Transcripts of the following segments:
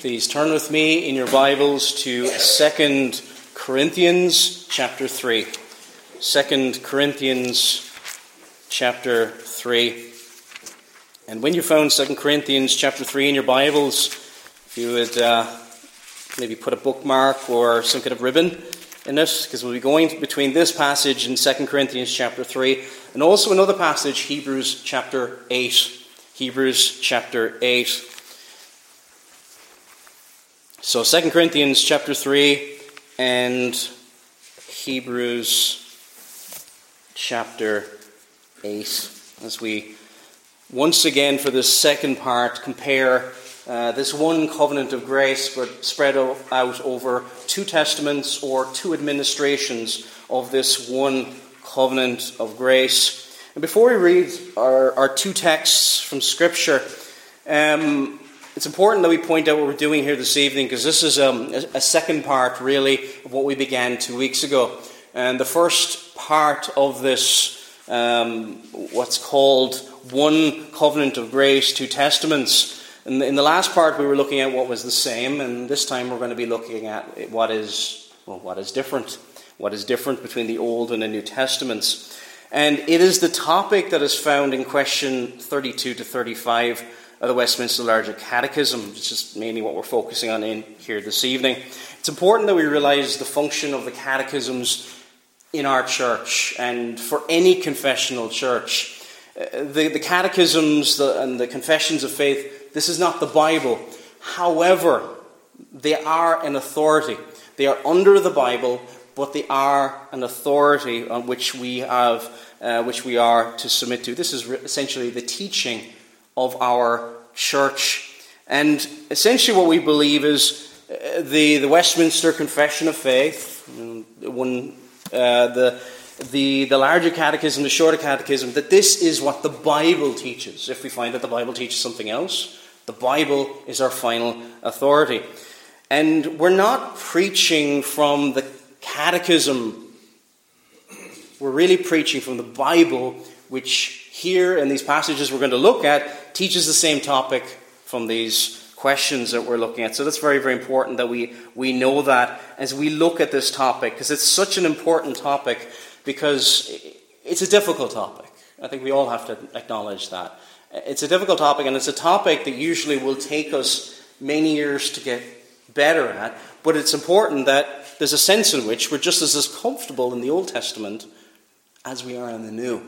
Please turn with me in your Bibles to 2 Corinthians chapter 3. 2 Corinthians chapter 3. And when you found 2 Corinthians chapter 3 in your Bibles, if you would uh, maybe put a bookmark or some kind of ribbon in it, because we'll be going between this passage in 2 Corinthians chapter 3 and also another passage, Hebrews chapter 8. Hebrews chapter 8. So 2 Corinthians chapter 3 and Hebrews chapter 8 as we once again for this second part compare uh, this one covenant of grace but spread out over two testaments or two administrations of this one covenant of grace. And before we read our, our two texts from Scripture, um, it's important that we point out what we're doing here this evening because this is um, a, second part, really, of what we began two weeks ago. And the first part of this, um, what's called one covenant of grace, two testaments. In the, in the last part, we were looking at what was the same, and this time we're going to be looking at what is, well, what is different. What is different between the Old and the New Testaments. And it is the topic that is found in question 32 to 35 of the Westminster Larger Catechism, which is mainly what we're focusing on in here this evening. It's important that we realize the function of the catechisms in our church and for any confessional church. Uh, the, the catechisms and the confessions of faith, this is not the Bible. However, they are an authority. They are under the Bible, but they are an authority on which we have, uh, which we are to submit to. This is essentially the teaching of our church. And essentially, what we believe is uh, the, the Westminster Confession of Faith, one, uh, the, the, the larger catechism, the shorter catechism, that this is what the Bible teaches. If we find that the Bible teaches something else, the Bible is our final authority. And we're not preaching from the catechism, we're really preaching from the Bible, which here in these passages we're going to look at teaches the same topic from these questions that we're looking at. So that's very, very important that we, we know that as we look at this topic, because it's such an important topic, because it's a difficult topic. I think we all have to acknowledge that. It's a difficult topic, and it's a topic that usually will take us many years to get better at, but it's important that there's a sense in which we're just as, as comfortable in the Old Testament as we are in the New.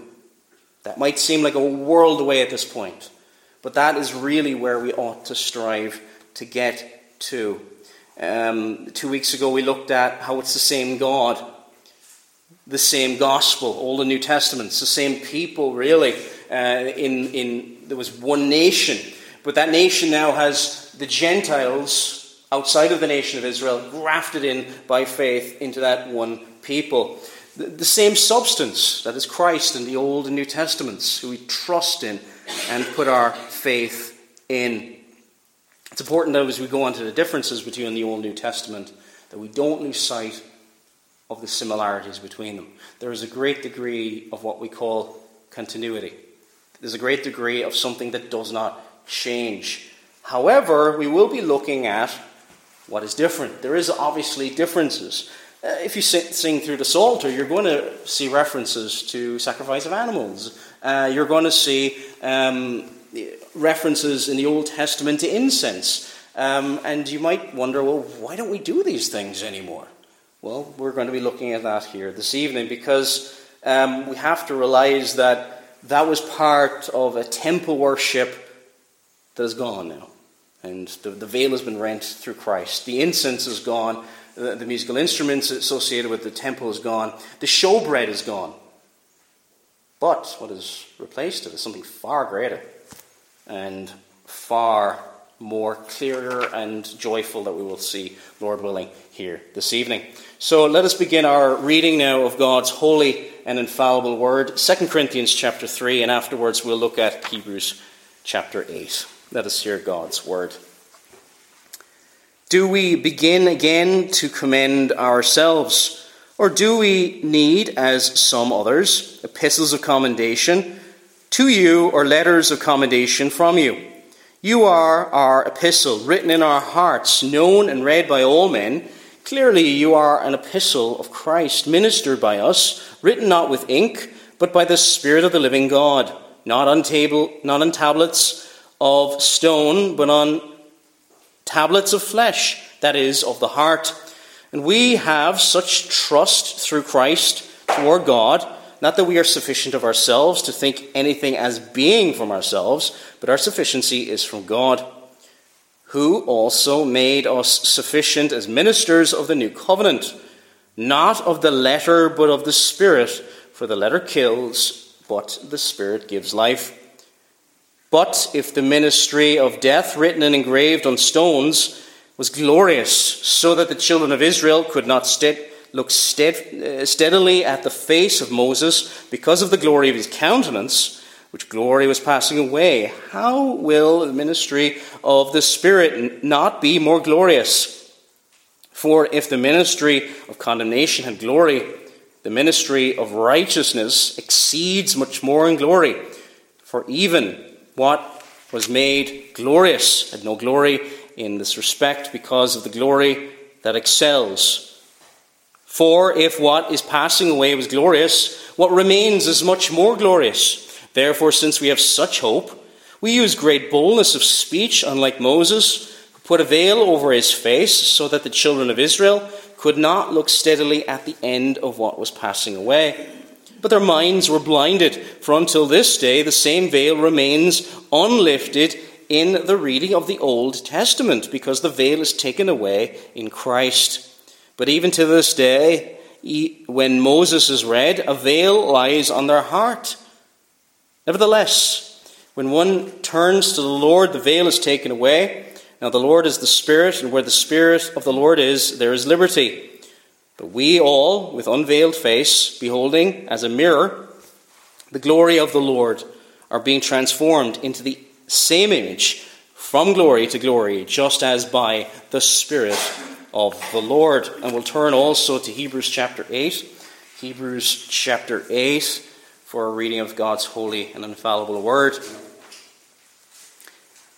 That might seem like a world away at this point, but that is really where we ought to strive to get to. Um, two weeks ago, we looked at how it's the same God, the same gospel, Old and New Testaments, the same people, really. Uh, in, in, there was one nation, but that nation now has the Gentiles outside of the nation of Israel grafted in by faith into that one people the, the same substance that is Christ in the Old and New Testaments, who we trust in and put our faith in. It's important, though, as we go on to the differences between the Old and New Testament, that we don't lose sight of the similarities between them. There is a great degree of what we call continuity. There's a great degree of something that does not change. However, we will be looking at what is different. There is obviously differences. Uh, if you sing through the Psalter, you're going to see references to sacrifice of animals. Uh, you're going to see um, references in the Old Testament to incense. Um, and you might wonder, well, why don't we do these things anymore? Well, we're going to be looking at that here this evening because um, we have to realize that that was part of a temple worship that is gone now. And the, the veil has been rent through Christ. The incense is gone the, the musical instruments associated with the temple is gone. The showbread is gone. But what is replaced it is something far greater and far more clearer and joyful that we will see, Lord willing, here this evening. So let us begin our reading now of God's holy and infallible word, 2 Corinthians chapter 3, and afterwards we'll look at Hebrews chapter 8. Let us hear God's word. Do we begin again to commend ourselves? Or do we need, as some others, epistles of commendation to you or letters of commendation from you? You are our epistle, written in our hearts, known and read by all men. Clearly, you are an epistle of Christ, ministered by us, written not with ink, but by the Spirit of the living God, not on, table, not on tablets of stone, but on tablets of flesh, that is, of the heart. And we have such trust through Christ toward God not that we are sufficient of ourselves to think anything as being from ourselves, but our sufficiency is from God, who also made us sufficient as ministers of the new covenant, not of the letter, but of the Spirit. For the letter kills, but the Spirit gives life. But if the ministry of death, written and engraved on stones, was glorious, so that the children of Israel could not sit looked stead, uh, steadily at the face of Moses because of the glory of his countenance, which glory was passing away, how will the ministry of the Spirit not be more glorious? For if the ministry of condemnation had glory, the ministry of righteousness exceeds much more in glory. For even what was made glorious had no glory in this respect because of the glory that excels. For if what is passing away was glorious, what remains is much more glorious. Therefore, since we have such hope, we use great boldness of speech, unlike Moses, who put a veil over his face so that the children of Israel could not look steadily at the end of what was passing away. But their minds were blinded, for until this day the same veil remains unlifted in the reading of the Old Testament, because the veil is taken away in Christ. But even to this day, when Moses is read, a veil lies on their heart. Nevertheless, when one turns to the Lord, the veil is taken away. Now, the Lord is the Spirit, and where the Spirit of the Lord is, there is liberty. But we all, with unveiled face, beholding as a mirror the glory of the Lord, are being transformed into the same image from glory to glory, just as by the Spirit of the Lord. And we'll turn also to Hebrews chapter 8. Hebrews chapter 8 for a reading of God's holy and infallible word.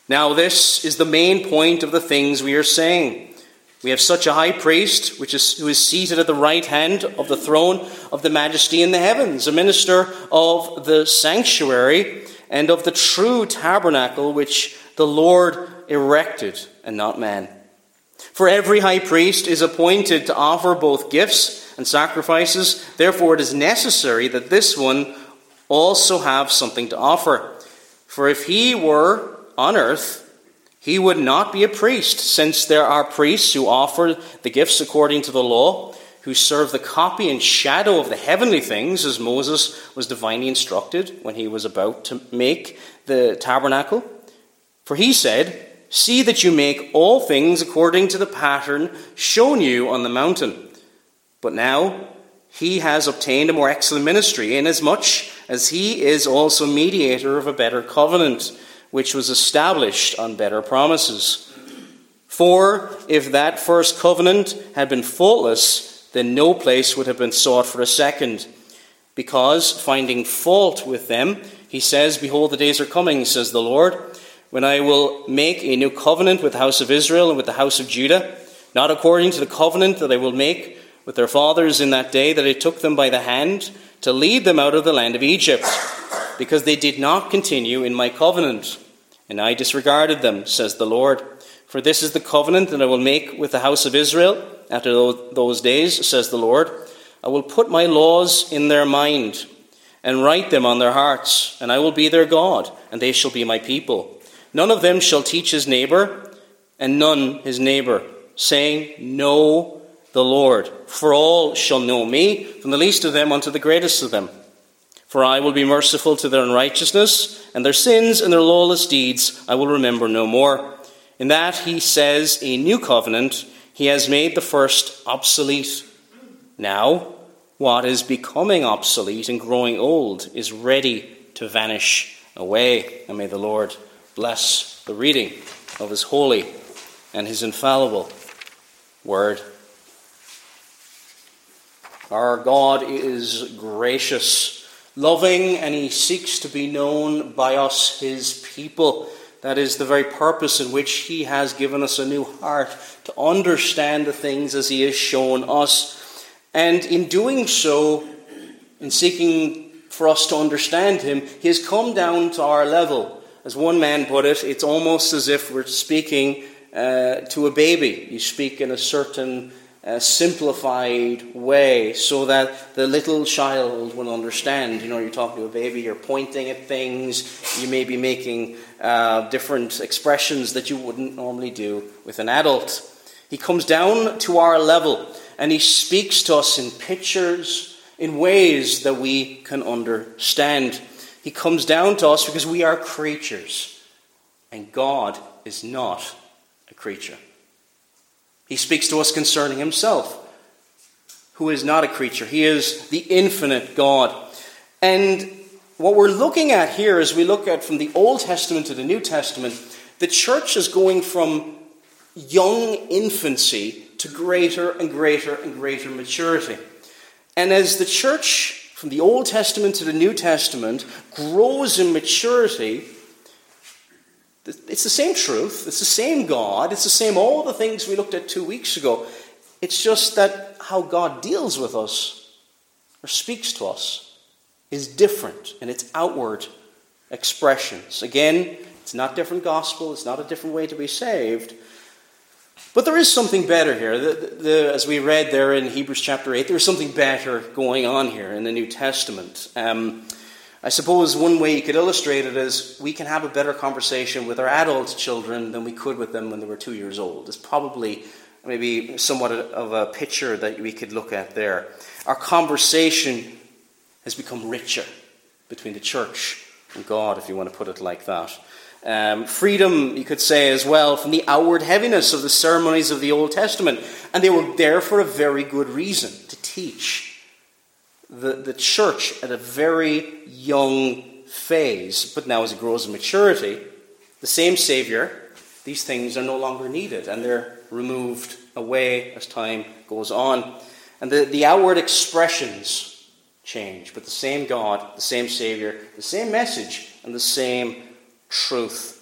Now, this is the main point of the things we are saying. We have such a high priest which is, who is seated at the right hand of the throne of the majesty in the heavens, a minister of the sanctuary and of the true tabernacle which the Lord erected and not man. For every high priest is appointed to offer both gifts and sacrifices. Therefore, it is necessary that this one also have something to offer. For if he were on earth, he would not be a priest, since there are priests who offer the gifts according to the law, who serve the copy and shadow of the heavenly things, as Moses was divinely instructed when he was about to make the tabernacle. For he said, See that you make all things according to the pattern shown you on the mountain. But now he has obtained a more excellent ministry, inasmuch as he is also mediator of a better covenant, which was established on better promises. For if that first covenant had been faultless, then no place would have been sought for a second. Because, finding fault with them, he says, Behold, the days are coming, says the Lord when I will make a new covenant with the house of Israel and with the house of Judah, not according to the covenant that I will make with their fathers in that day that I took them by the hand to lead them out of the land of Egypt, because they did not continue in my covenant, and I disregarded them, says the Lord. For this is the covenant that I will make with the house of Israel after those days, says the Lord. I will put my laws in their mind and write them on their hearts, and I will be their God, and they shall be my people. None of them shall teach his neighbor, and none his neighbor, saying, Know the Lord. For all shall know me, from the least of them unto the greatest of them. For I will be merciful to their unrighteousness, and their sins and their lawless deeds I will remember no more. In that he says, A new covenant, he has made the first obsolete. Now, what is becoming obsolete and growing old is ready to vanish away. And may the Lord bless the reading of his holy and his infallible word. Our God is gracious, loving, and he seeks to be known by us, his people. That is the very purpose in which He has given us a new heart to understand the things as He has shown us. And in doing so, in seeking for us to understand Him, He has come down to our level. As one man put it, it's almost as if we're speaking uh, to a baby. You speak in a certain uh, simplified way so that the little child will understand. You know, you're talking to a baby, you're pointing at things, you may be making uh, different expressions that you wouldn't normally do with an adult. He comes down to our level and he speaks to us in pictures, in ways that we can understand. He comes down to us because we are creatures, and God is not a creature. He speaks to us concerning himself, who is not a creature. He is the infinite God. And what we're looking at here as we look at from the Old Testament to the New Testament, the church is going from young infancy to greater and greater and greater maturity. And as the church from the Old Testament to the New Testament grows in maturity, it's the same truth, it's the same God, it's the same all the things we looked at two weeks ago. It's just that how God deals with us or speaks to us is different in its outward expressions. Again, it's not different gospel, it's not a different way to be saved. But there is something better here. The, the, as we read there in Hebrews chapter 8, there's something better going on here in the New Testament. Um, I suppose one way you could illustrate it is we can have a better conversation with our adult children than we could with them when they were two years old. It's probably maybe somewhat of a picture that we could look at there. Our conversation has become richer between the church and God, if you want to put it like that. Um, freedom, you could say as well, from the outward heaviness of the ceremonies of the Old Testament. And they were there for a very good reason to teach the, the church at a very young phase, but now as it grows in maturity, the same Savior, these things are no longer needed and they're removed away as time goes on. And the, the outward expressions change, but the same God, the same Savior, the same message, and the same truth.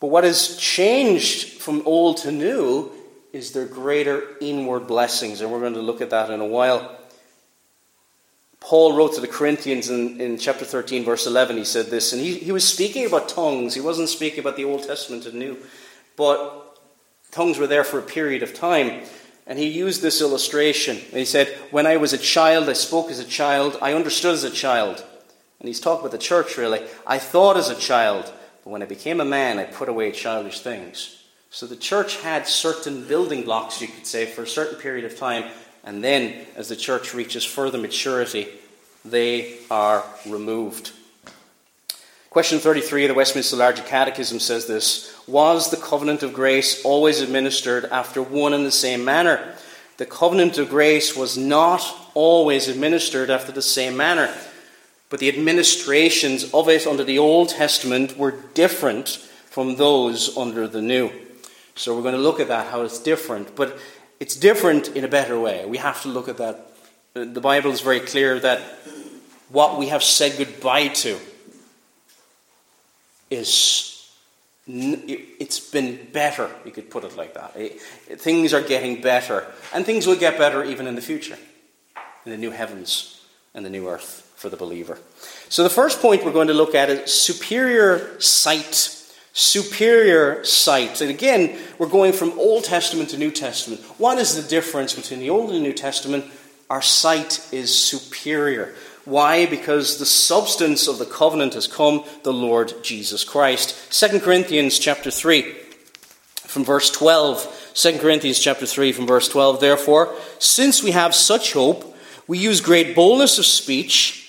But what has changed from old to new is their greater inward blessings, and we're going to look at that in a while. Paul wrote to the Corinthians in, in chapter 13, verse 11, he said this, and he, he was speaking about tongues. He wasn't speaking about the Old Testament and New, but tongues were there for a period of time. And he used this illustration. He said, When I was a child, I spoke as a child, I understood as a child. And he's talking about the church, really. I thought as a child, but when I became a man, I put away childish things. So the church had certain building blocks, you could say, for a certain period of time and then, as the church reaches further maturity, they are removed. Question 33 of the Westminster Larger Catechism says this Was the covenant of grace always administered after one and the same manner? The covenant of grace was not always administered after the same manner, but the administrations of it under the Old Testament were different from those under the New. So we're going to look at that, how it's different. But it's different in a better way. We have to look at that. Uh, the Bible is very clear that what we have said goodbye to is it's been better, you could put it like that. things are getting better, and things will get better even in the future, in the new heavens and the new earth for the believer. So, the first point we're going to look at is superior sight superior sight. And again, we're going from Old Testament to New Testament. What is the difference between the Old and the New Testament? Our sight is superior. Why? Because the substance of the covenant has come, the Lord Jesus Christ. 2 Corinthians chapter 3 from verse 12. 2 Corinthians chapter 3 from verse 12. Therefore, since we have such hope, we use great boldness of speech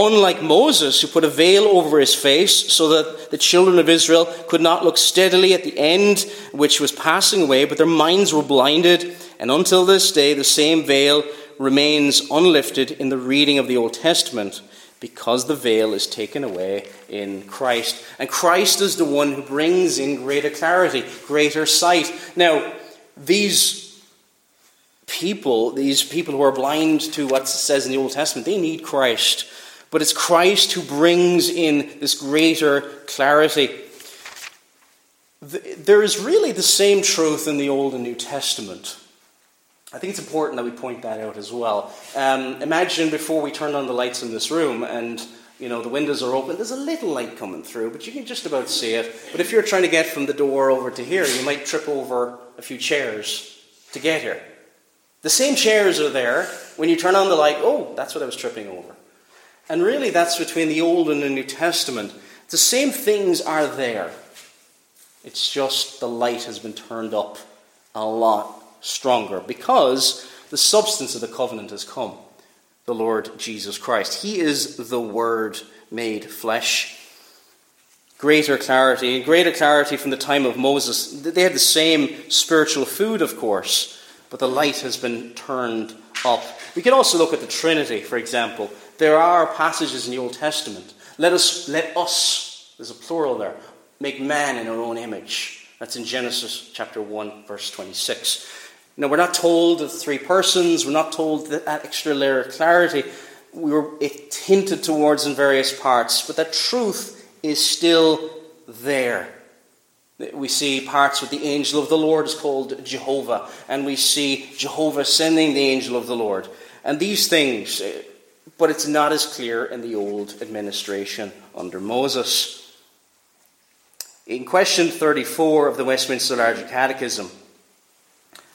Unlike Moses, who put a veil over his face so that the children of Israel could not look steadily at the end which was passing away, but their minds were blinded, and until this day the same veil remains unlifted in the reading of the Old Testament because the veil is taken away in Christ. And Christ is the one who brings in greater clarity, greater sight. Now, these people, these people who are blind to what says in the Old Testament, they need Christ. But it's Christ who brings in this greater clarity. there is really the same truth in the Old and New Testament. I think it's important that we point that out as well. Um, imagine before we turned on the lights in this room and you know the windows are open, there's a little light coming through, but you can just about see it. But if you're trying to get from the door over to here, you might trip over a few chairs to get here. The same chairs are there. When you turn on the light, oh, that's what I was tripping over. And really, that's between the Old and the New Testament. The same things are there. It's just the light has been turned up a lot stronger because the substance of the covenant has come the Lord Jesus Christ. He is the Word made flesh. Greater clarity, greater clarity from the time of Moses. They had the same spiritual food, of course, but the light has been turned up. We can also look at the Trinity, for example. There are passages in the Old Testament. Let us, let us, there's a plural there, make man in our own image. That's in Genesis chapter 1, verse 26. Now, we're not told the three persons, we're not told that, extra layer of clarity. We were it hinted towards in various parts, but that truth is still there. We see parts with the angel of the Lord is called Jehovah, and we see Jehovah sending the angel of the Lord. And these things, but it's not as clear in the old administration under Moses. In question 34 of the Westminster Larger Catechism,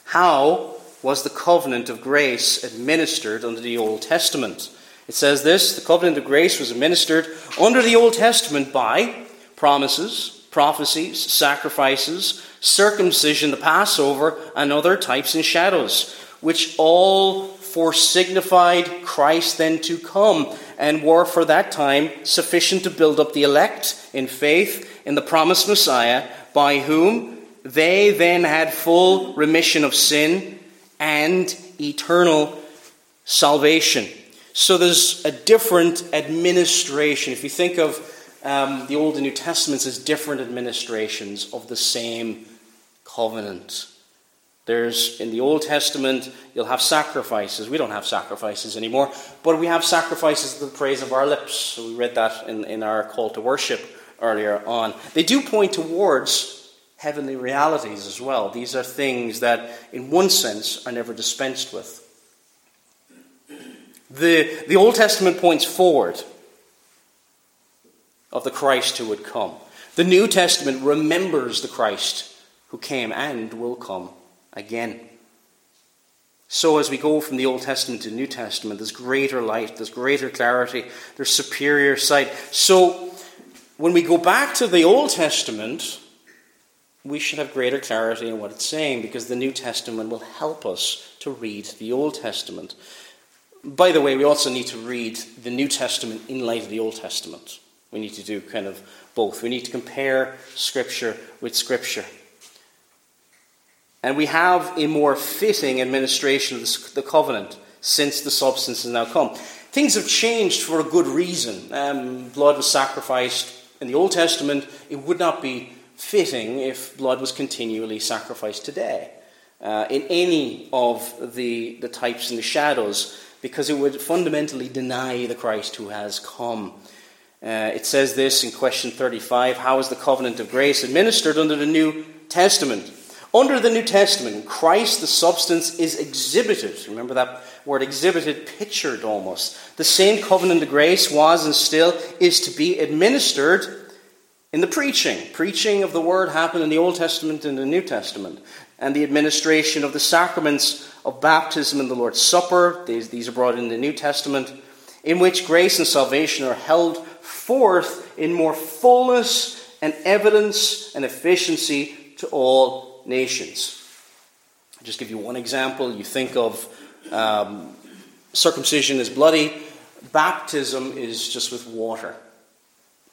how was the covenant of grace administered under the Old Testament? It says this the covenant of grace was administered under the Old Testament by promises, prophecies, sacrifices, circumcision, the Passover, and other types and shadows, which all foresignified Christ then to come, and were for that time sufficient to build up the elect in faith in the promised Messiah, by whom they then had full remission of sin and eternal salvation. So there's a different administration. If you think of um, the Old and New Testaments as different administrations of the same covenant. There's in the Old Testament, you'll have sacrifices. We don't have sacrifices anymore, but we have sacrifices to the praise of our lips. So we read that in, in our call to worship earlier on. They do point towards heavenly realities as well. These are things that, in one sense, are never dispensed with. The, the Old Testament points forward of the Christ who would come. The New Testament remembers the Christ who came and will come again. So, as we go from the Old Testament to the New Testament, there's greater light, there's greater clarity, there's superior sight. So, when we go back to the Old Testament, we should have greater clarity in what it's saying because the New Testament will help us to read the Old Testament. By the way, we also need to read the New Testament in light of the Old Testament. We need to do kind of both. We need to compare Scripture with Scripture. And we have a more fitting administration of the covenant since the substance has now come. Things have changed for a good reason. Um, blood was sacrificed in the Old Testament. It would not be fitting if blood was continually sacrificed today uh, in any of the, the types and the shadows, because it would fundamentally deny the Christ who has come. Uh, it says this in question 35 How is the covenant of grace administered under the New Testament? Under the New Testament, Christ, the substance, is exhibited. Remember that word exhibited, pictured almost. The same covenant of grace was and still is to be administered in the preaching. Preaching of the word happened in the Old Testament and the New Testament. And the administration of the sacraments of baptism and the Lord's Supper, these, these are brought in the New Testament, in which grace and salvation are held forth in more fullness and evidence and efficiency to all nations. I'll just give you one example. You think of um, circumcision is bloody, baptism is just with water.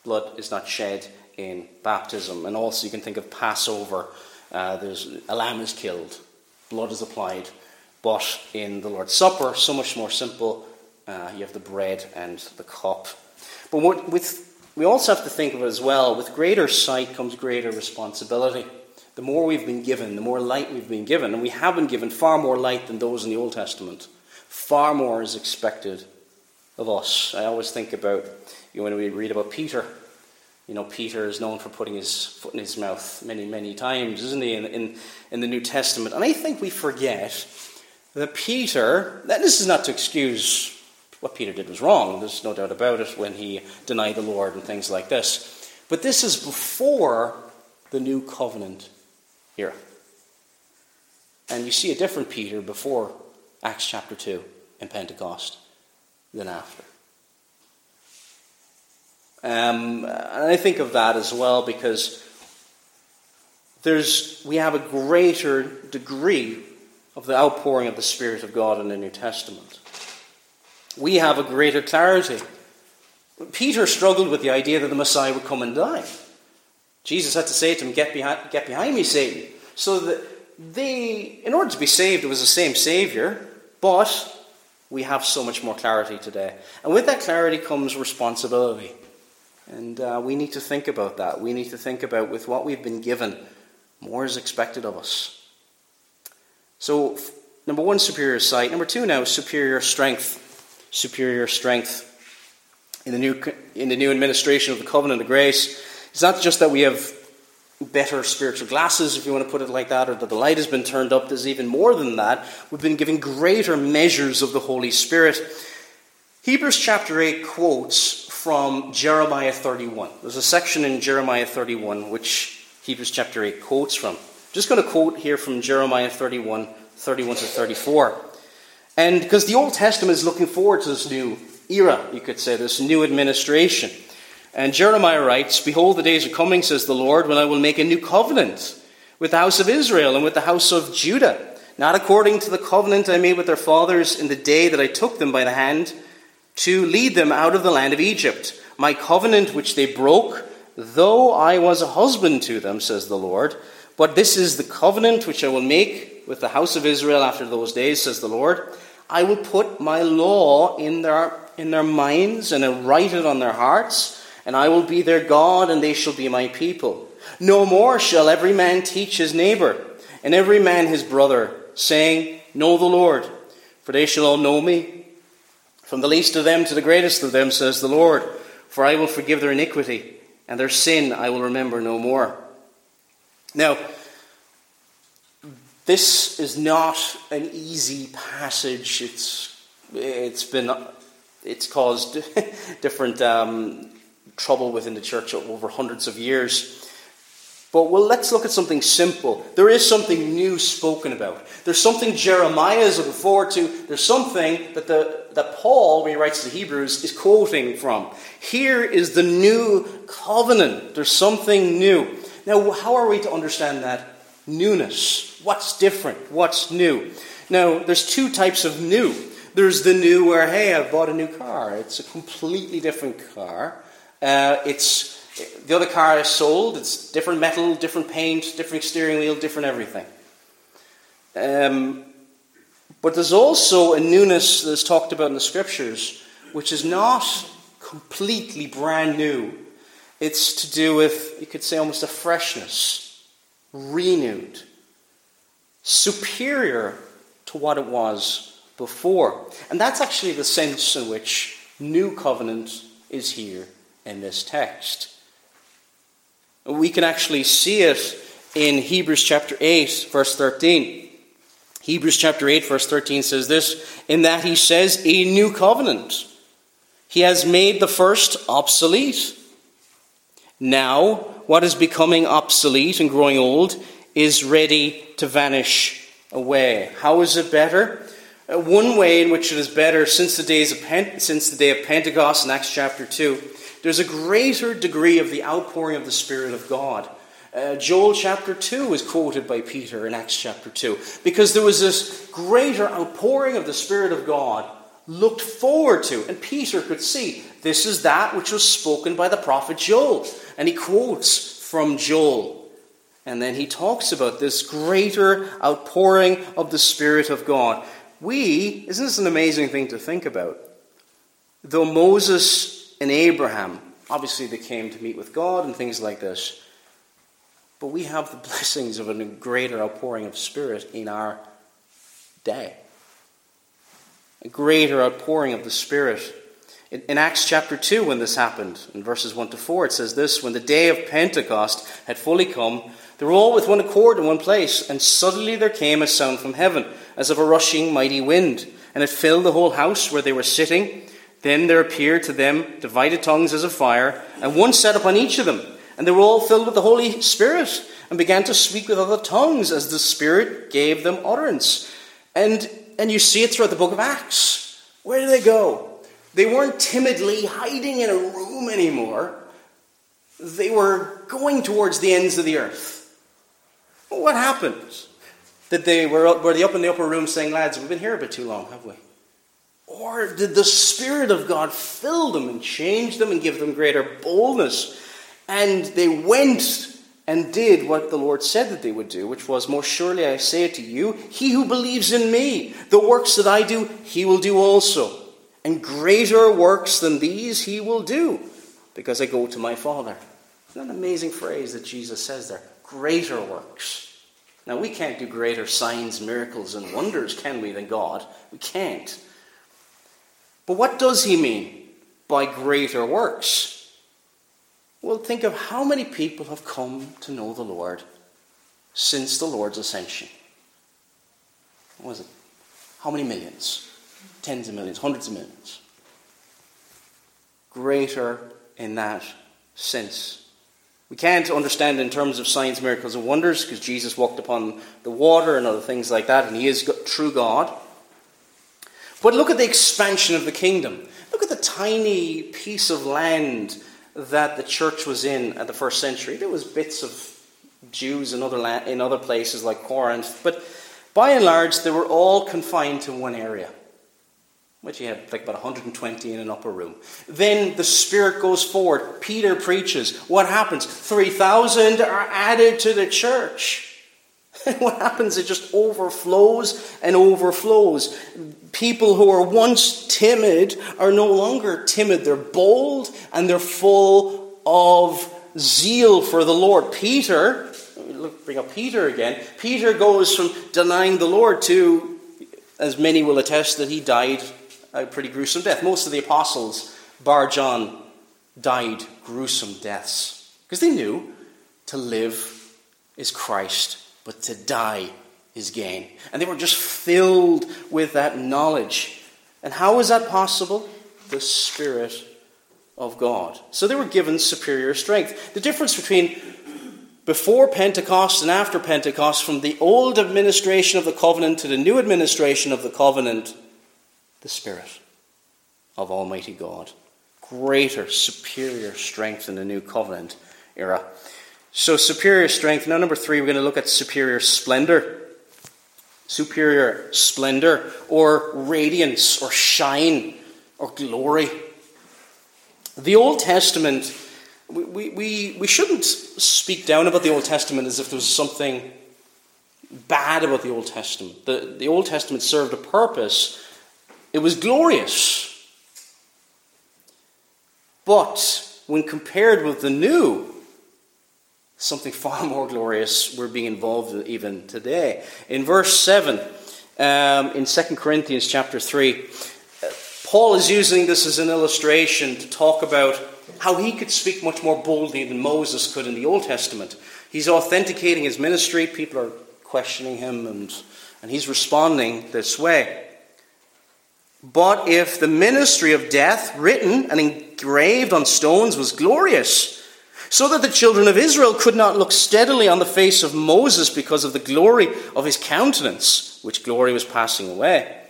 Blood is not shed in baptism. And also, you can think of Passover. Uh, there's a lamb is killed, blood is applied. But in the Lord's Supper, so much more simple. Uh, you have the bread and the cup. But what, with, we also have to think of it as well. With greater sight comes greater responsibility. The more we've been given, the more light we've been given, and we have been given far more light than those in the Old Testament. Far more is expected of us. I always think about you know, when we read about Peter You know, Peter is known for putting his foot in his mouth many, many times, isn't he, in, in, in the New Testament? And I think we forget that Peter, that this is not to excuse what Peter did was wrong, there's no doubt about it when he denied the Lord and things like this. But this is before the new covenant era. And you see a different Peter before Acts chapter 2 in Pentecost than after. Um, and I think of that as well because there's, we have a greater degree of the outpouring of the Spirit of God in the New Testament. We have a greater clarity. Peter struggled with the idea that the Messiah would come and die. Jesus had to say to him, Get behind, get behind me, Satan. So that they, in order to be saved, it was the same Savior, but we have so much more clarity today. And with that clarity comes responsibility. And uh, we need to think about that. We need to think about, with what we've been given, more is expected of us. So, number one, superior sight. Number two, now, superior strength. Superior strength. In the new, in the new administration of the covenant of grace, it's not just that we have better spiritual glasses, if you want to put it like that, or that the light has been turned up. There's even more than that. We've been given greater measures of the Holy Spirit. Hebrews chapter 8 quotes from Jeremiah 31. There's a section in Jeremiah 31 which Hebrews chapter 8 quotes from. I'm just going to quote here from Jeremiah 31, 31 to 34. And because the Old Testament is looking forward to this new era, you could say, this new administration. And Jeremiah writes, Behold, the days are coming, says the Lord, when I will make a new covenant with the house of Israel and with the house of Judah, not according to the covenant I made with their fathers in the day that I took them by the hand to lead them out of the land of Egypt. My covenant which they broke, though I was a husband to them, says the Lord. But this is the covenant which I will make with the house of Israel after those days, says the Lord. I will put my law in their, in their minds and I write it on their hearts and I will be their God, and they shall be my people. No more shall every man teach his neighbor, and every man his brother, saying, Know the Lord, for they shall all know me. From the least of them to the greatest of them, says the Lord, for I will forgive their iniquity, and their sin I will remember no more. Now, this is not an easy passage. It's, it's been it's caused different um, trouble within the church over hundreds of years. But well, let's look at something simple. There is something new spoken about. There's something Jeremiah is looking forward to. There's something that, the, that Paul, when he writes to the Hebrews, is quoting from. Here is the new covenant. There's something new. Now, how are we to understand that newness? What's different? What's new? Now, there's two types of new. There's the new where, hey, I've bought a new car. It's a completely different car. Uh, it's the other car is sold. It's different metal, different paint, different steering wheel, different everything. Um, but there's also a newness that's talked about in the scriptures, which is not completely brand new. It's to do with, you could say, almost a freshness, renewed, superior to what it was before. And that's actually the sense in which new covenant is here in this text. We can actually see it in Hebrews chapter 8, verse 13. Hebrews chapter 8, verse 13 says this In that he says, a new covenant. He has made the first obsolete. Now, what is becoming obsolete and growing old is ready to vanish away. How is it better? Uh, one way in which it is better since the days of Pent- since the day of Pentecost in Acts chapter 2 there's a greater degree of the outpouring of the Spirit of God. Uh, Joel chapter 2 is quoted by Peter in Acts chapter 2 because there was this greater outpouring of the Spirit of God looked forward to. And Peter could see this is that which was spoken by the prophet Joel. And he quotes from Joel. And then he talks about this greater outpouring of the Spirit of God. We, isn't this an amazing thing to think about? Though Moses in Abraham, obviously they came to meet with God and things like this. But we have the blessings of a greater outpouring of Spirit in our day. A greater outpouring of the Spirit. In Acts chapter 2, when this happened, in verses 1 to 4, it says this When the day of Pentecost had fully come, they were all with one accord in one place, and suddenly there came a sound from heaven, as of a rushing mighty wind, and it filled the whole house where they were sitting. Then there appeared to them divided tongues as of fire, and one sat upon each of them. And they were all filled with the Holy Spirit, and began to speak with other tongues as the Spirit gave them utterance. And, and you see it throughout the book of Acts. Where do they go? They weren't timidly hiding in a room anymore. They were going towards the ends of the earth. what happened? Did they were, were they up in the upper room saying, lads, we've been here a bit too long, have we? Or did the Spirit of God fill them and change them and give them greater boldness? And they went and did what the Lord said that they would do, which was, Most surely I say to you, he who believes in me, the works that I do, he will do also. And greater works than these he will do, because I go to my Father. Isn't that an amazing phrase that Jesus says there? Greater works. Now, we can't do greater signs, miracles, and wonders, can we, than God? We can't. But what does he mean by greater works? Well, think of how many people have come to know the Lord since the Lord's ascension. What was it? How many millions? tens of millions, hundreds of millions. Greater in that sense. We can't understand in terms of signs, miracles, and wonders because Jesus walked upon the water and other things like that, and he is true God. But look at the expansion of the kingdom. Look at the tiny piece of land that the church was in at the first century. There was bits of Jews in other, land, in other places like Corinth, but by and large, they were all confined to one area which you had like about 120 in an upper room. Then the Spirit goes forward. Peter preaches. What happens? 3,000 are added to the church. what happens? It just overflows and overflows. People who were once timid are no longer timid. They're bold and they're full of zeal for the Lord. Peter, look, bring up Peter again. Peter goes from denying the Lord to, as many will attest, that he died a pretty gruesome death. Most of the apostles, bar John, died gruesome deaths because they knew to live is Christ, but to die is gain. And they were just filled with that knowledge. And how was that possible? The Spirit of God. So they were given superior strength. The difference between before Pentecost and after Pentecost, from the old administration of the covenant to the new administration of the covenant, the Spirit of Almighty God. Greater, superior strength in the new covenant era. So, superior strength. Now, number three, we're going to look at superior splendor. Superior splendor, or radiance, or shine, or glory. The Old Testament, we, we, we shouldn't speak down about the Old Testament as if there was something bad about the Old Testament. The, the Old Testament served a purpose it was glorious. But when compared with the new, something far more glorious we're being involved in even today. In verse 7, um, in 2 Corinthians chapter 3, Paul is using this as an illustration to talk about how he could speak much more boldly than Moses could in the Old Testament. He's authenticating his ministry, people are questioning him, and, and he's responding this way. But if the ministry of death, written and engraved on stones, was glorious, so that the children of Israel could not look steadily on the face of Moses because of the glory of his countenance, which glory was passing away.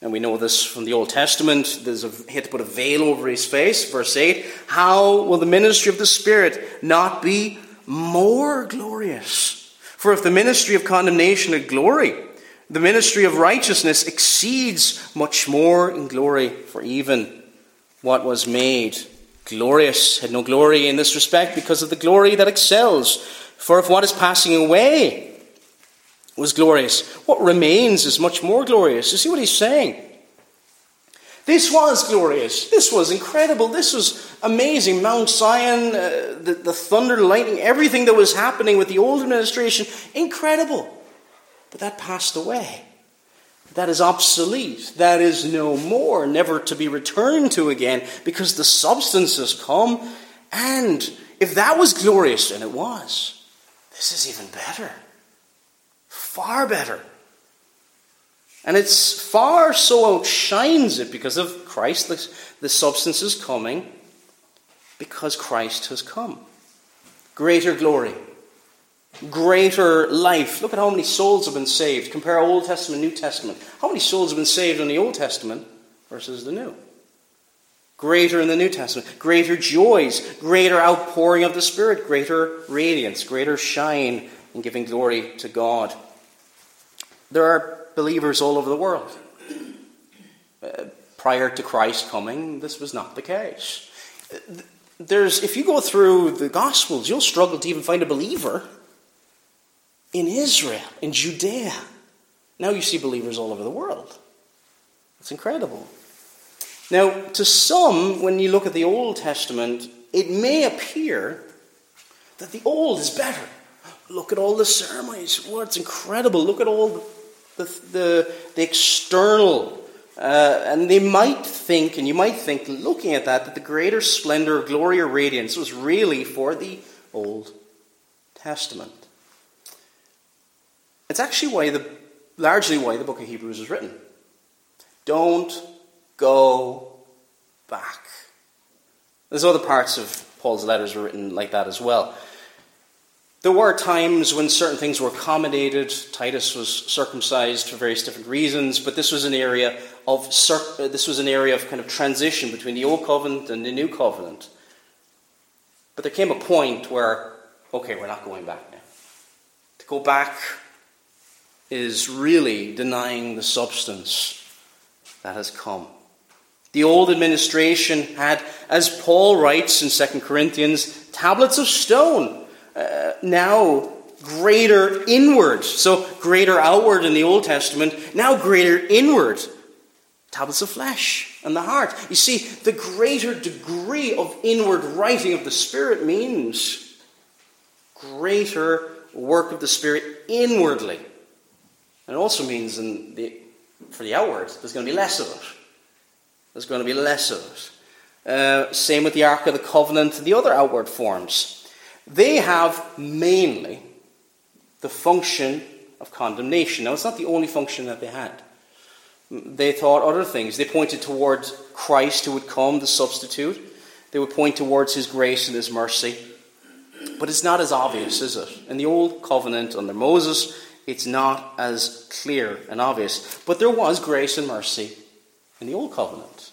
And we know this from the Old Testament. There's a, he had to put a veil over his face. Verse 8 How will the ministry of the Spirit not be more glorious? For if the ministry of condemnation had glory, the ministry of righteousness exceeds much more in glory, for even what was made glorious had no glory in this respect because of the glory that excels. For if what is passing away was glorious, what remains is much more glorious. You see what he's saying? This was glorious. This was incredible. This was amazing. Mount Zion, uh, the, the thunder, lightning, everything that was happening with the old administration, incredible. But that passed away. That is obsolete, that is no more, never to be returned to again, because the substance has come. And if that was glorious, and it was, this is even better. Far better. And it's far so outshines it because of Christ. The, the substance is coming because Christ has come. Greater glory, greater life. Look at how many souls have been saved. Compare Old Testament, New Testament. How many souls have been saved in the Old Testament versus the New? Greater in the New Testament. Greater joys, greater outpouring of the Spirit, greater radiance, greater shine in giving glory to God. There are believers all over the world. Uh, prior to Christ coming, this was not the case. There's, if you go through the Gospels, you'll struggle to even find a believer in Israel, in Judea. Now you see believers all over the world. It's incredible. Now, to some, when you look at the Old Testament, it may appear that the Old is better. Look at all the ceremonies. Well, it's incredible. Look at all the, the, the external. Uh, and they might think, and you might think, looking at that, that the greater splendor, glory, or radiance was really for the Old Testament. It's actually why the, largely why the book of Hebrews was written. Don't go back. There's other parts of Paul's letters were written like that as well. There were times when certain things were accommodated. Titus was circumcised for various different reasons, but this was an area of uh, this was an area of kind of transition between the old covenant and the new covenant. But there came a point where, okay, we're not going back now. To go back is really denying the substance that has come. The old administration had, as Paul writes in 2 Corinthians, tablets of stone. Uh, now greater inward. So greater outward in the Old Testament, now greater inward. Tablets of flesh and the heart. You see, the greater degree of inward writing of the Spirit means greater work of the Spirit inwardly. And it also means in the, for the outward, there's going to be less of it. There's going to be less of it. Uh, same with the Ark of the Covenant and the other outward forms. They have mainly the function of condemnation. Now, it's not the only function that they had. They thought other things. They pointed towards Christ who would come, the substitute. They would point towards his grace and his mercy. But it's not as obvious, is it? In the Old Covenant under Moses, it's not as clear and obvious. But there was grace and mercy in the Old Covenant.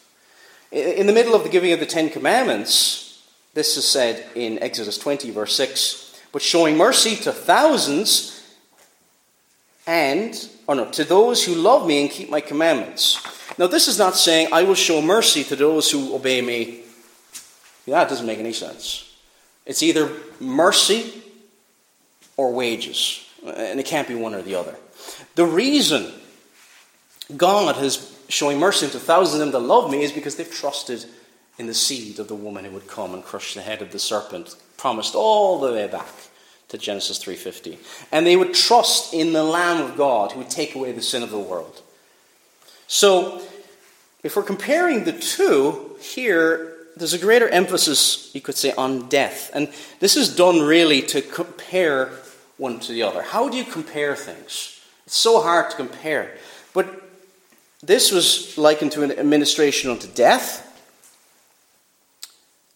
In the middle of the giving of the Ten Commandments, this is said in Exodus 20, verse 6 But showing mercy to thousands, and, or no, to those who love me and keep my commandments. Now, this is not saying I will show mercy to those who obey me. That doesn't make any sense. It's either mercy or wages and it can't be one or the other. The reason God is showing mercy to thousands of them that love me is because they've trusted in the seed of the woman who would come and crush the head of the serpent, promised all the way back to Genesis 3:50. And they would trust in the lamb of God who would take away the sin of the world. So, if we're comparing the two here, there's a greater emphasis, you could say, on death. And this is done really to compare one to the other. How do you compare things? It's so hard to compare. But this was likened to an administration unto death.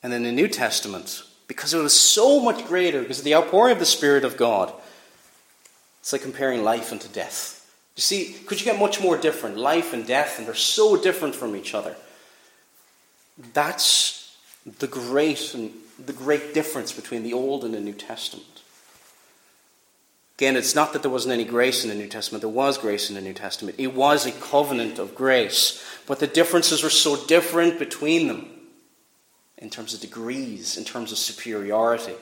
And in the New Testament, because it was so much greater, because of the outpouring of the Spirit of God, it's like comparing life unto death. You see, could you get much more different? Life and death, and they're so different from each other. That's the great and the great difference between the Old and the New Testament. Again, it's not that there wasn't any grace in the New Testament. There was grace in the New Testament. It was a covenant of grace. But the differences were so different between them in terms of degrees, in terms of superiority,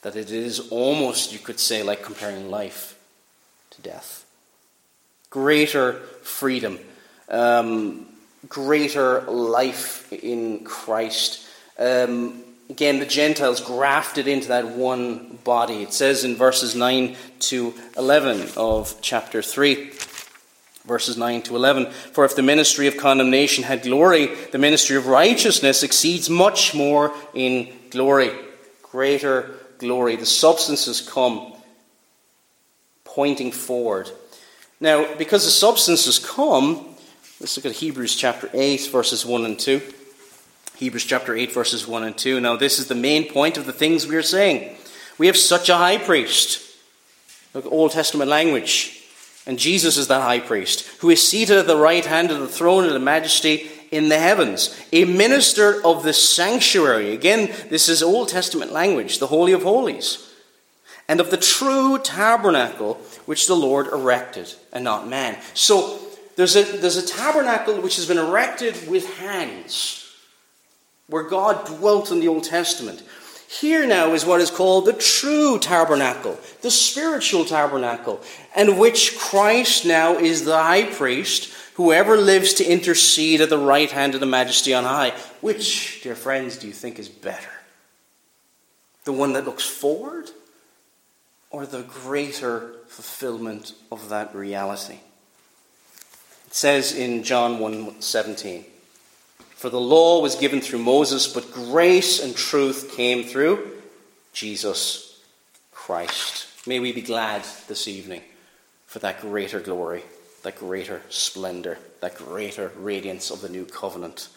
that it is almost, you could say, like comparing life to death. Greater freedom, um, greater life in Christ. Um, again, the Gentiles grafted into that one body. It says in verses 9 to 11 of chapter 3. Verses 9 to 11 For if the ministry of condemnation had glory, the ministry of righteousness exceeds much more in glory. Greater glory. The substance has come pointing forward. Now, because the substance has come, let's look at Hebrews chapter 8, verses 1 and 2. Hebrews chapter 8, verses 1 and 2. Now, this is the main point of the things we are saying. We have such a high priest. Look, Old Testament language. And Jesus is that high priest who is seated at the right hand of the throne of the majesty in the heavens, a minister of the sanctuary. Again, this is Old Testament language, the Holy of Holies, and of the true tabernacle which the Lord erected, and not man. So there's a, there's a tabernacle which has been erected with hands, where God dwelt in the Old Testament. Here now is what is called the true tabernacle, the spiritual tabernacle, and which Christ now is the high priest, whoever lives to intercede at the right hand of the majesty on high. Which, dear friends, do you think is better? The one that looks forward, or the greater fulfillment of that reality? It says in John 1 17. For the law was given through Moses, but grace and truth came through Jesus Christ. May we be glad this evening for that greater glory, that greater splendor, that greater radiance of the new covenant.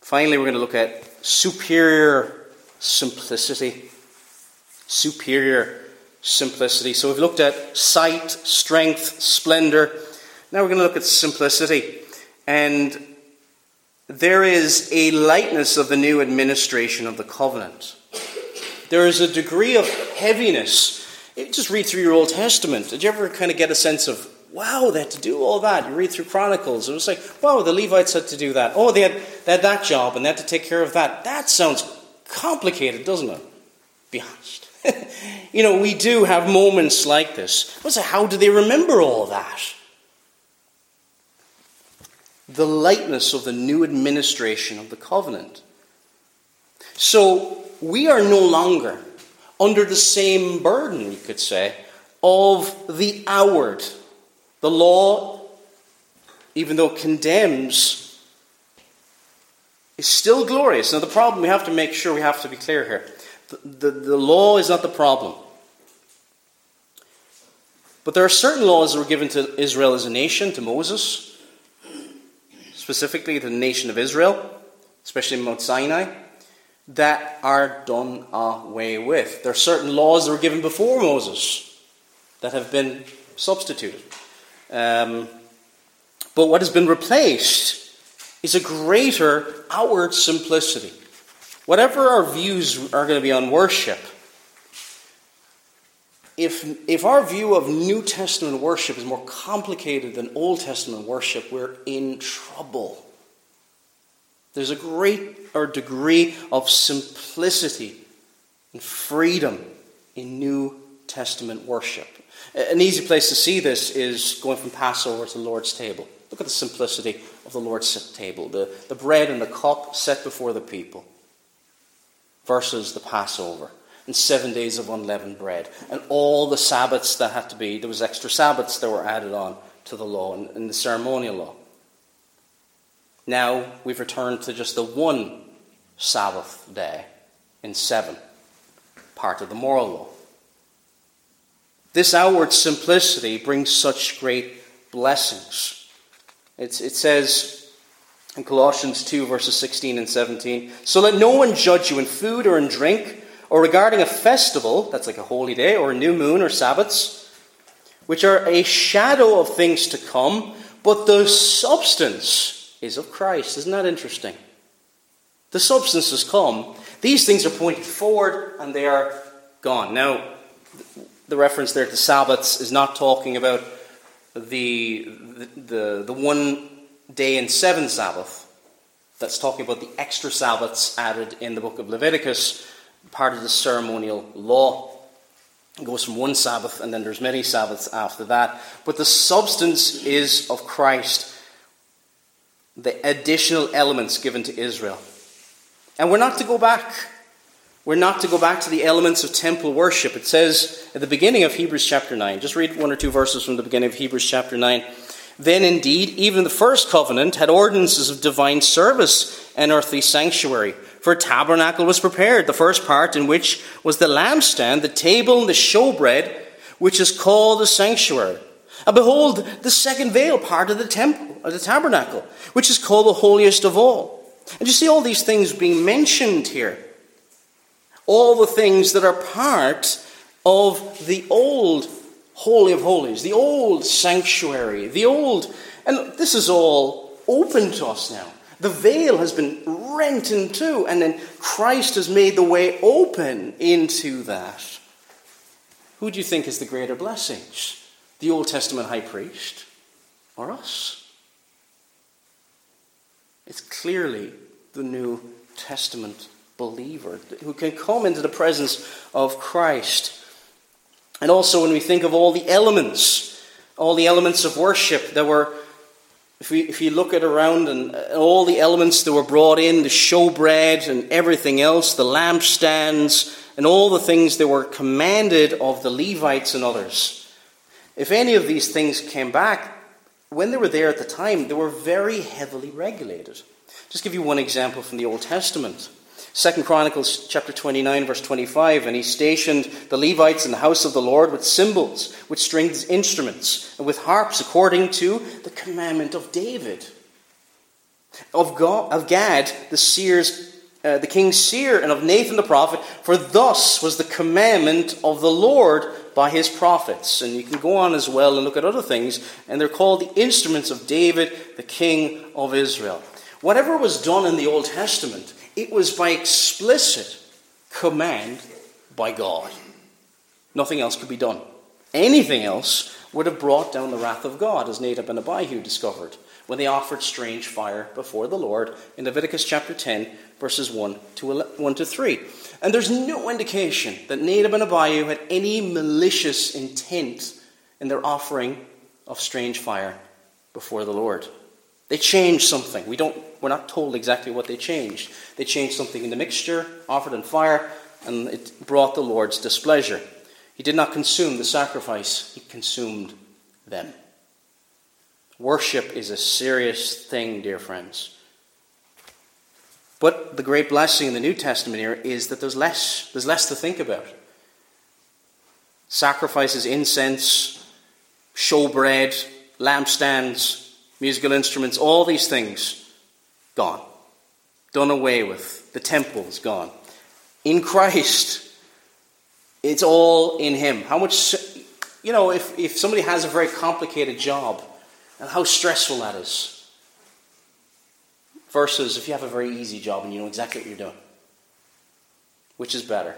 Finally, we're going to look at superior simplicity. Superior simplicity. So we've looked at sight, strength, splendor. Now we're going to look at simplicity. And there is a lightness of the new administration of the covenant. There is a degree of heaviness. Just read through your Old Testament. Did you ever kind of get a sense of, wow, they had to do all that? You read through Chronicles, and it's like, wow, the Levites had to do that. Oh, they had, they had that job, and they had to take care of that. That sounds complicated, doesn't it? Be honest. you know, we do have moments like this. But how do they remember all that? The lightness of the new administration of the covenant. So we are no longer under the same burden, you could say, of the outward. The law, even though it condemns, is still glorious. Now, the problem we have to make sure we have to be clear here the, the, the law is not the problem. But there are certain laws that were given to Israel as a nation, to Moses, specifically the nation of Israel, especially Mount Sinai, that are done away with. There are certain laws that were given before Moses that have been substituted. Um, but what has been replaced is a greater outward simplicity. Whatever our views are going to be on worship, if, if our view of New Testament worship is more complicated than Old Testament worship, we're in trouble. There's a greater degree of simplicity and freedom in New Testament worship. An easy place to see this is going from Passover to the Lord's table. Look at the simplicity of the Lord's table the, the bread and the cup set before the people versus the Passover and seven days of unleavened bread, and all the Sabbaths that had to be. There was extra Sabbaths that were added on to the law and, and the ceremonial law. Now we've returned to just the one Sabbath day in seven, part of the moral law. This outward simplicity brings such great blessings. It's, it says in Colossians 2, verses 16 and 17 So let no one judge you in food or in drink or regarding a festival, that's like a holy day, or a new moon or Sabbaths, which are a shadow of things to come, but the substance is of Christ. Isn't that interesting? The substance has come. These things are pointed forward and they are gone. Now, the reference there to Sabbaths is not talking about the, the, the, the one day in seven Sabbath. That's talking about the extra Sabbaths added in the book of Leviticus part of the ceremonial law. It goes from one Sabbath, and then there's many Sabbaths after that. But the substance is of Christ, the additional elements given to Israel. And we're not to go back. We're not to go back to the elements of temple worship. It says at the beginning of Hebrews chapter 9, just read one or two verses from the beginning of Hebrews chapter 9. Then indeed, even the first covenant had ordinances of divine service and earthly sanctuary. For tabernacle was prepared, the first part in which was the lampstand, the table, and the showbread, which is called the sanctuary. And behold, the second veil part of the temple, of the tabernacle, which is called the holiest of all. And you see all these things being mentioned here. All the things that are part of the old Holy of Holies, the old sanctuary, the old. And this is all open to us now. The veil has been rent in two, and then Christ has made the way open into that. Who do you think is the greater blessings? The Old Testament high priest or us? It's clearly the New Testament believer who can come into the presence of Christ and also, when we think of all the elements, all the elements of worship that were, if, we, if you look at around and uh, all the elements that were brought in, the showbread and everything else, the lampstands, and all the things that were commanded of the Levites and others. If any of these things came back, when they were there at the time, they were very heavily regulated. Just give you one example from the Old Testament. Second Chronicles chapter 29 verse 25 and he stationed the Levites in the house of the Lord with cymbals with stringed instruments and with harps according to the commandment of David. Of, God, of Gad the seers uh, the king's seer and of Nathan the prophet for thus was the commandment of the Lord by his prophets. And you can go on as well and look at other things and they're called the instruments of David the king of Israel. Whatever was done in the Old Testament it was by explicit command by God. Nothing else could be done. Anything else would have brought down the wrath of God, as Nadab and Abihu discovered when they offered strange fire before the Lord in Leviticus chapter 10, verses 1 to, 1 to 3. And there's no indication that Nadab and Abihu had any malicious intent in their offering of strange fire before the Lord. They changed something. We don't, we're not told exactly what they changed. They changed something in the mixture, offered on fire, and it brought the Lord's displeasure. He did not consume the sacrifice, he consumed them. Worship is a serious thing, dear friends. But the great blessing in the New Testament here is that there's less, there's less to think about. Sacrifices, incense, showbread, lampstands, musical instruments, all these things gone, done away with. The temple is gone. In Christ, it's all in Him. How much, you know, if, if somebody has a very complicated job, and how stressful that is, versus if you have a very easy job and you know exactly what you're doing. Which is better?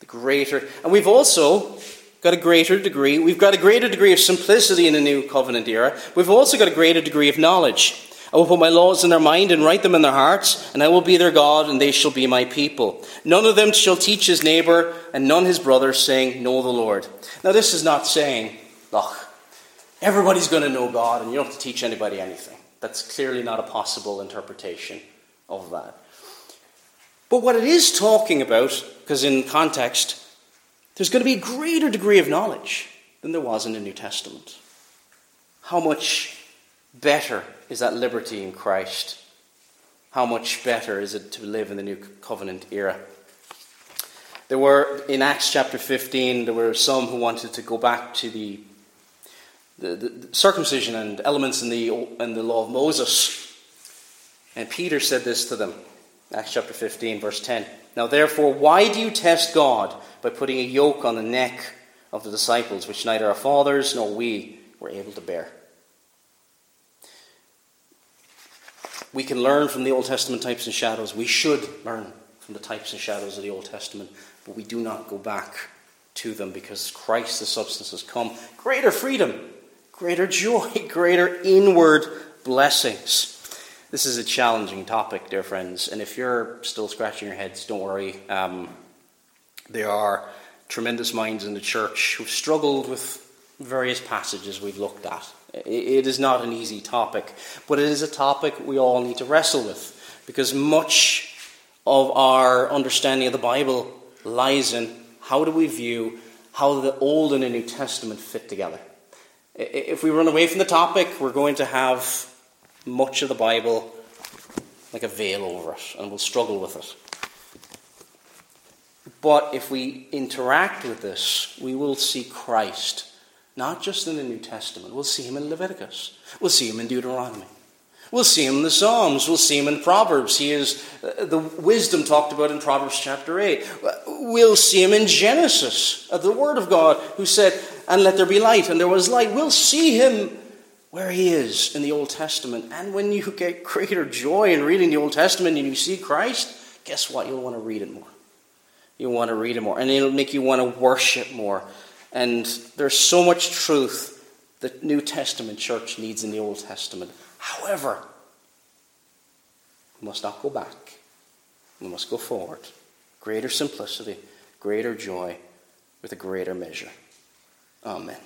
The greater. And we've also got a greater degree. We've got a greater degree of simplicity in the new covenant era. We've also got a greater degree of knowledge. I will put my laws in their mind and write them in their hearts, and I will be their God, and they shall be my people. None of them shall teach his neighbor, and none his brother, saying, Know the Lord. Now, this is not saying, look, everybody's going to know God, and you don't have to teach anybody anything. That's clearly not a possible interpretation of that. But what it is talking about, because in context, there's going to be a greater degree of knowledge than there was in the New Testament. How much better is that liberty in Christ? How much better is it to live in the New Covenant era? There were, in Acts chapter 15, there were some who wanted to go back to the, the, the circumcision and elements in the, in the law of Moses. And Peter said this to them, Acts chapter 15, verse 10. Now, therefore, why do you test God by putting a yoke on the neck of the disciples, which neither our fathers nor we were able to bear? We can learn from the Old Testament types and shadows. We should learn from the types and shadows of the Old Testament, but we do not go back to them because Christ, the substance, has come. Greater freedom, greater joy, greater inward blessings. This is a challenging topic, dear friends, and if you're still scratching your heads, don't worry. Um, there are tremendous minds in the church who've struggled with various passages we've looked at. It is not an easy topic, but it is a topic we all need to wrestle with because much of our understanding of the Bible lies in how do we view how the Old and the New Testament fit together. If we run away from the topic, we're going to have much of the Bible like a veil over it, and we'll struggle with it. But if we interact with this, we will see Christ, not just in the New Testament. We'll see him in Leviticus. We'll see him in Deuteronomy. We'll see him in the Psalms. We'll see him in Proverbs. He is uh, the wisdom talked about in Proverbs chapter 8. We'll see him in Genesis, uh, the Word of God, who said, And let there be light, and there was light. We'll see him where he is in the Old Testament. And when you get greater joy in reading the Old Testament and you see Christ, guess what? You'll want to read it more. You'll want to read it more. And it'll make you want to worship more. And there's so much truth the New Testament church needs in the Old Testament. However, we must not go back. We must go forward. Greater simplicity, greater joy, with a greater measure. Amen.